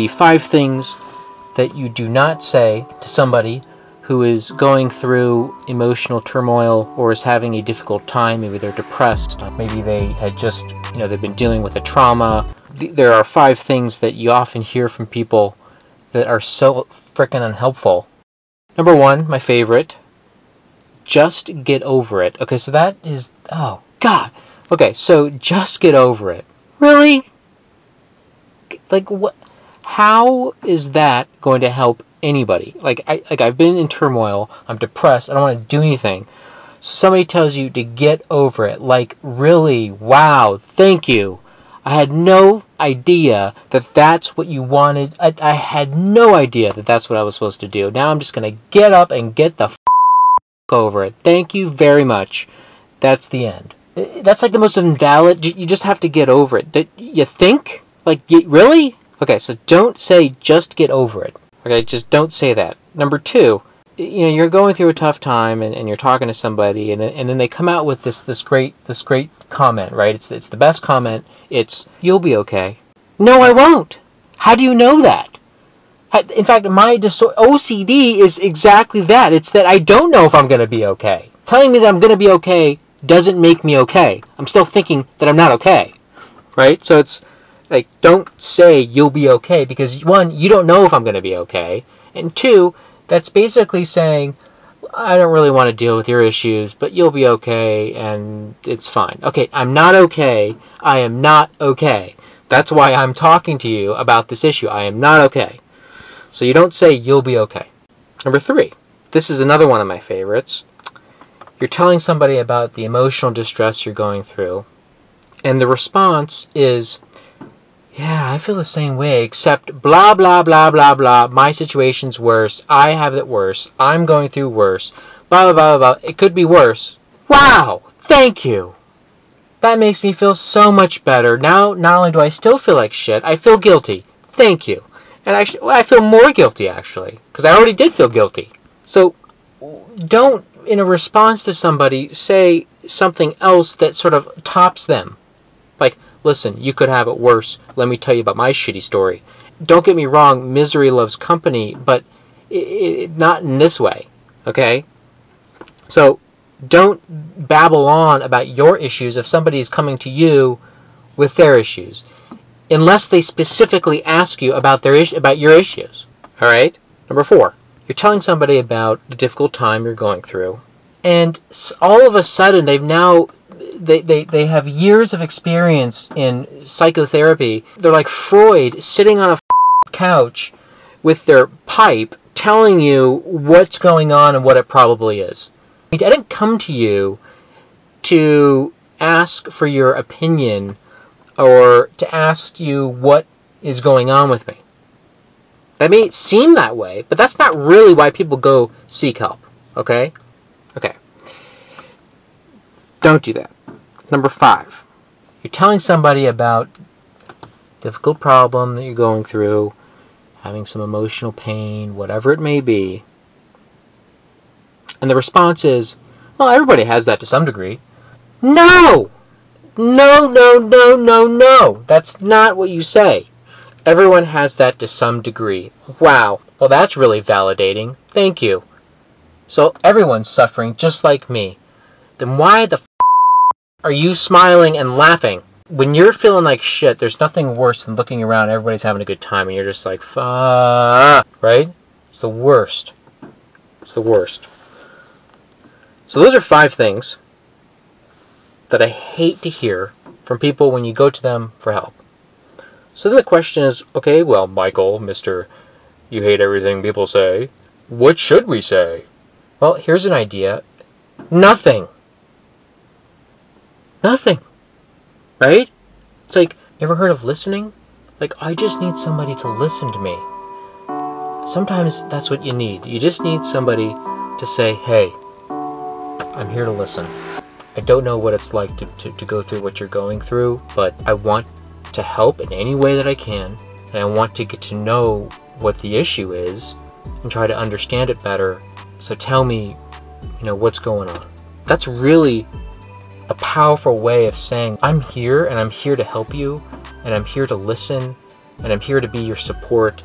the five things that you do not say to somebody who is going through emotional turmoil or is having a difficult time. Maybe they're depressed. Maybe they had just, you know, they've been dealing with a trauma. There are five things that you often hear from people that are so freaking unhelpful. Number one, my favorite, just get over it. Okay, so that is, oh, God. Okay, so just get over it. Really? Like, what? How is that going to help anybody? Like, I, like I've been in turmoil. I'm depressed. I don't want to do anything. So somebody tells you to get over it. Like, really? Wow. Thank you. I had no idea that that's what you wanted. I, I had no idea that that's what I was supposed to do. Now I'm just to get up and get the f- over it. Thank you very much. That's the end. That's like the most invalid. You just have to get over it. You think? Like, really? Okay, so don't say just get over it. Okay, just don't say that. Number two, you know, you're going through a tough time and, and you're talking to somebody and, and then they come out with this, this great this great comment, right? It's, it's the best comment. It's, you'll be okay. No, I won't. How do you know that? In fact, my OCD is exactly that. It's that I don't know if I'm going to be okay. Telling me that I'm going to be okay doesn't make me okay. I'm still thinking that I'm not okay. Right? So it's like, don't say you'll be okay because one, you don't know if I'm going to be okay. And two, that's basically saying, I don't really want to deal with your issues, but you'll be okay and it's fine. Okay, I'm not okay. I am not okay. That's why I'm talking to you about this issue. I am not okay. So you don't say you'll be okay. Number three, this is another one of my favorites. You're telling somebody about the emotional distress you're going through, and the response is, yeah, I feel the same way, except blah, blah, blah, blah, blah. My situation's worse. I have it worse. I'm going through worse. Blah, blah, blah, blah. It could be worse. Wow! Thank you! That makes me feel so much better. Now, not only do I still feel like shit, I feel guilty. Thank you. And actually, well, I feel more guilty, actually, because I already did feel guilty. So, don't, in a response to somebody, say something else that sort of tops them. Like, Listen, you could have it worse. Let me tell you about my shitty story. Don't get me wrong, misery loves company, but it, it, not in this way, okay? So don't babble on about your issues if somebody is coming to you with their issues, unless they specifically ask you about their is- about your issues. All right. Number four, you're telling somebody about the difficult time you're going through, and all of a sudden they've now they, they, they have years of experience in psychotherapy. They're like Freud sitting on a couch with their pipe telling you what's going on and what it probably is. I didn't come to you to ask for your opinion or to ask you what is going on with me. That may seem that way, but that's not really why people go seek help. Okay? Okay. Don't do that. Number five, you're telling somebody about difficult problem that you're going through, having some emotional pain, whatever it may be. And the response is, well, everybody has that to some degree. No! No, no, no, no, no! That's not what you say. Everyone has that to some degree. Wow. Well, that's really validating. Thank you. So everyone's suffering just like me. Then why the are you smiling and laughing? When you're feeling like shit, there's nothing worse than looking around, everybody's having a good time, and you're just like, fuck, right? It's the worst. It's the worst. So those are five things that I hate to hear from people when you go to them for help. So then the question is, okay, well, Michael, Mr. You hate everything people say. What should we say? Well, here's an idea. Nothing. Nothing. Right? It's like, ever heard of listening? Like, I just need somebody to listen to me. Sometimes that's what you need. You just need somebody to say, hey, I'm here to listen. I don't know what it's like to, to, to go through what you're going through, but I want to help in any way that I can, and I want to get to know what the issue is and try to understand it better. So tell me, you know, what's going on. That's really a powerful way of saying, I'm here and I'm here to help you and I'm here to listen and I'm here to be your support.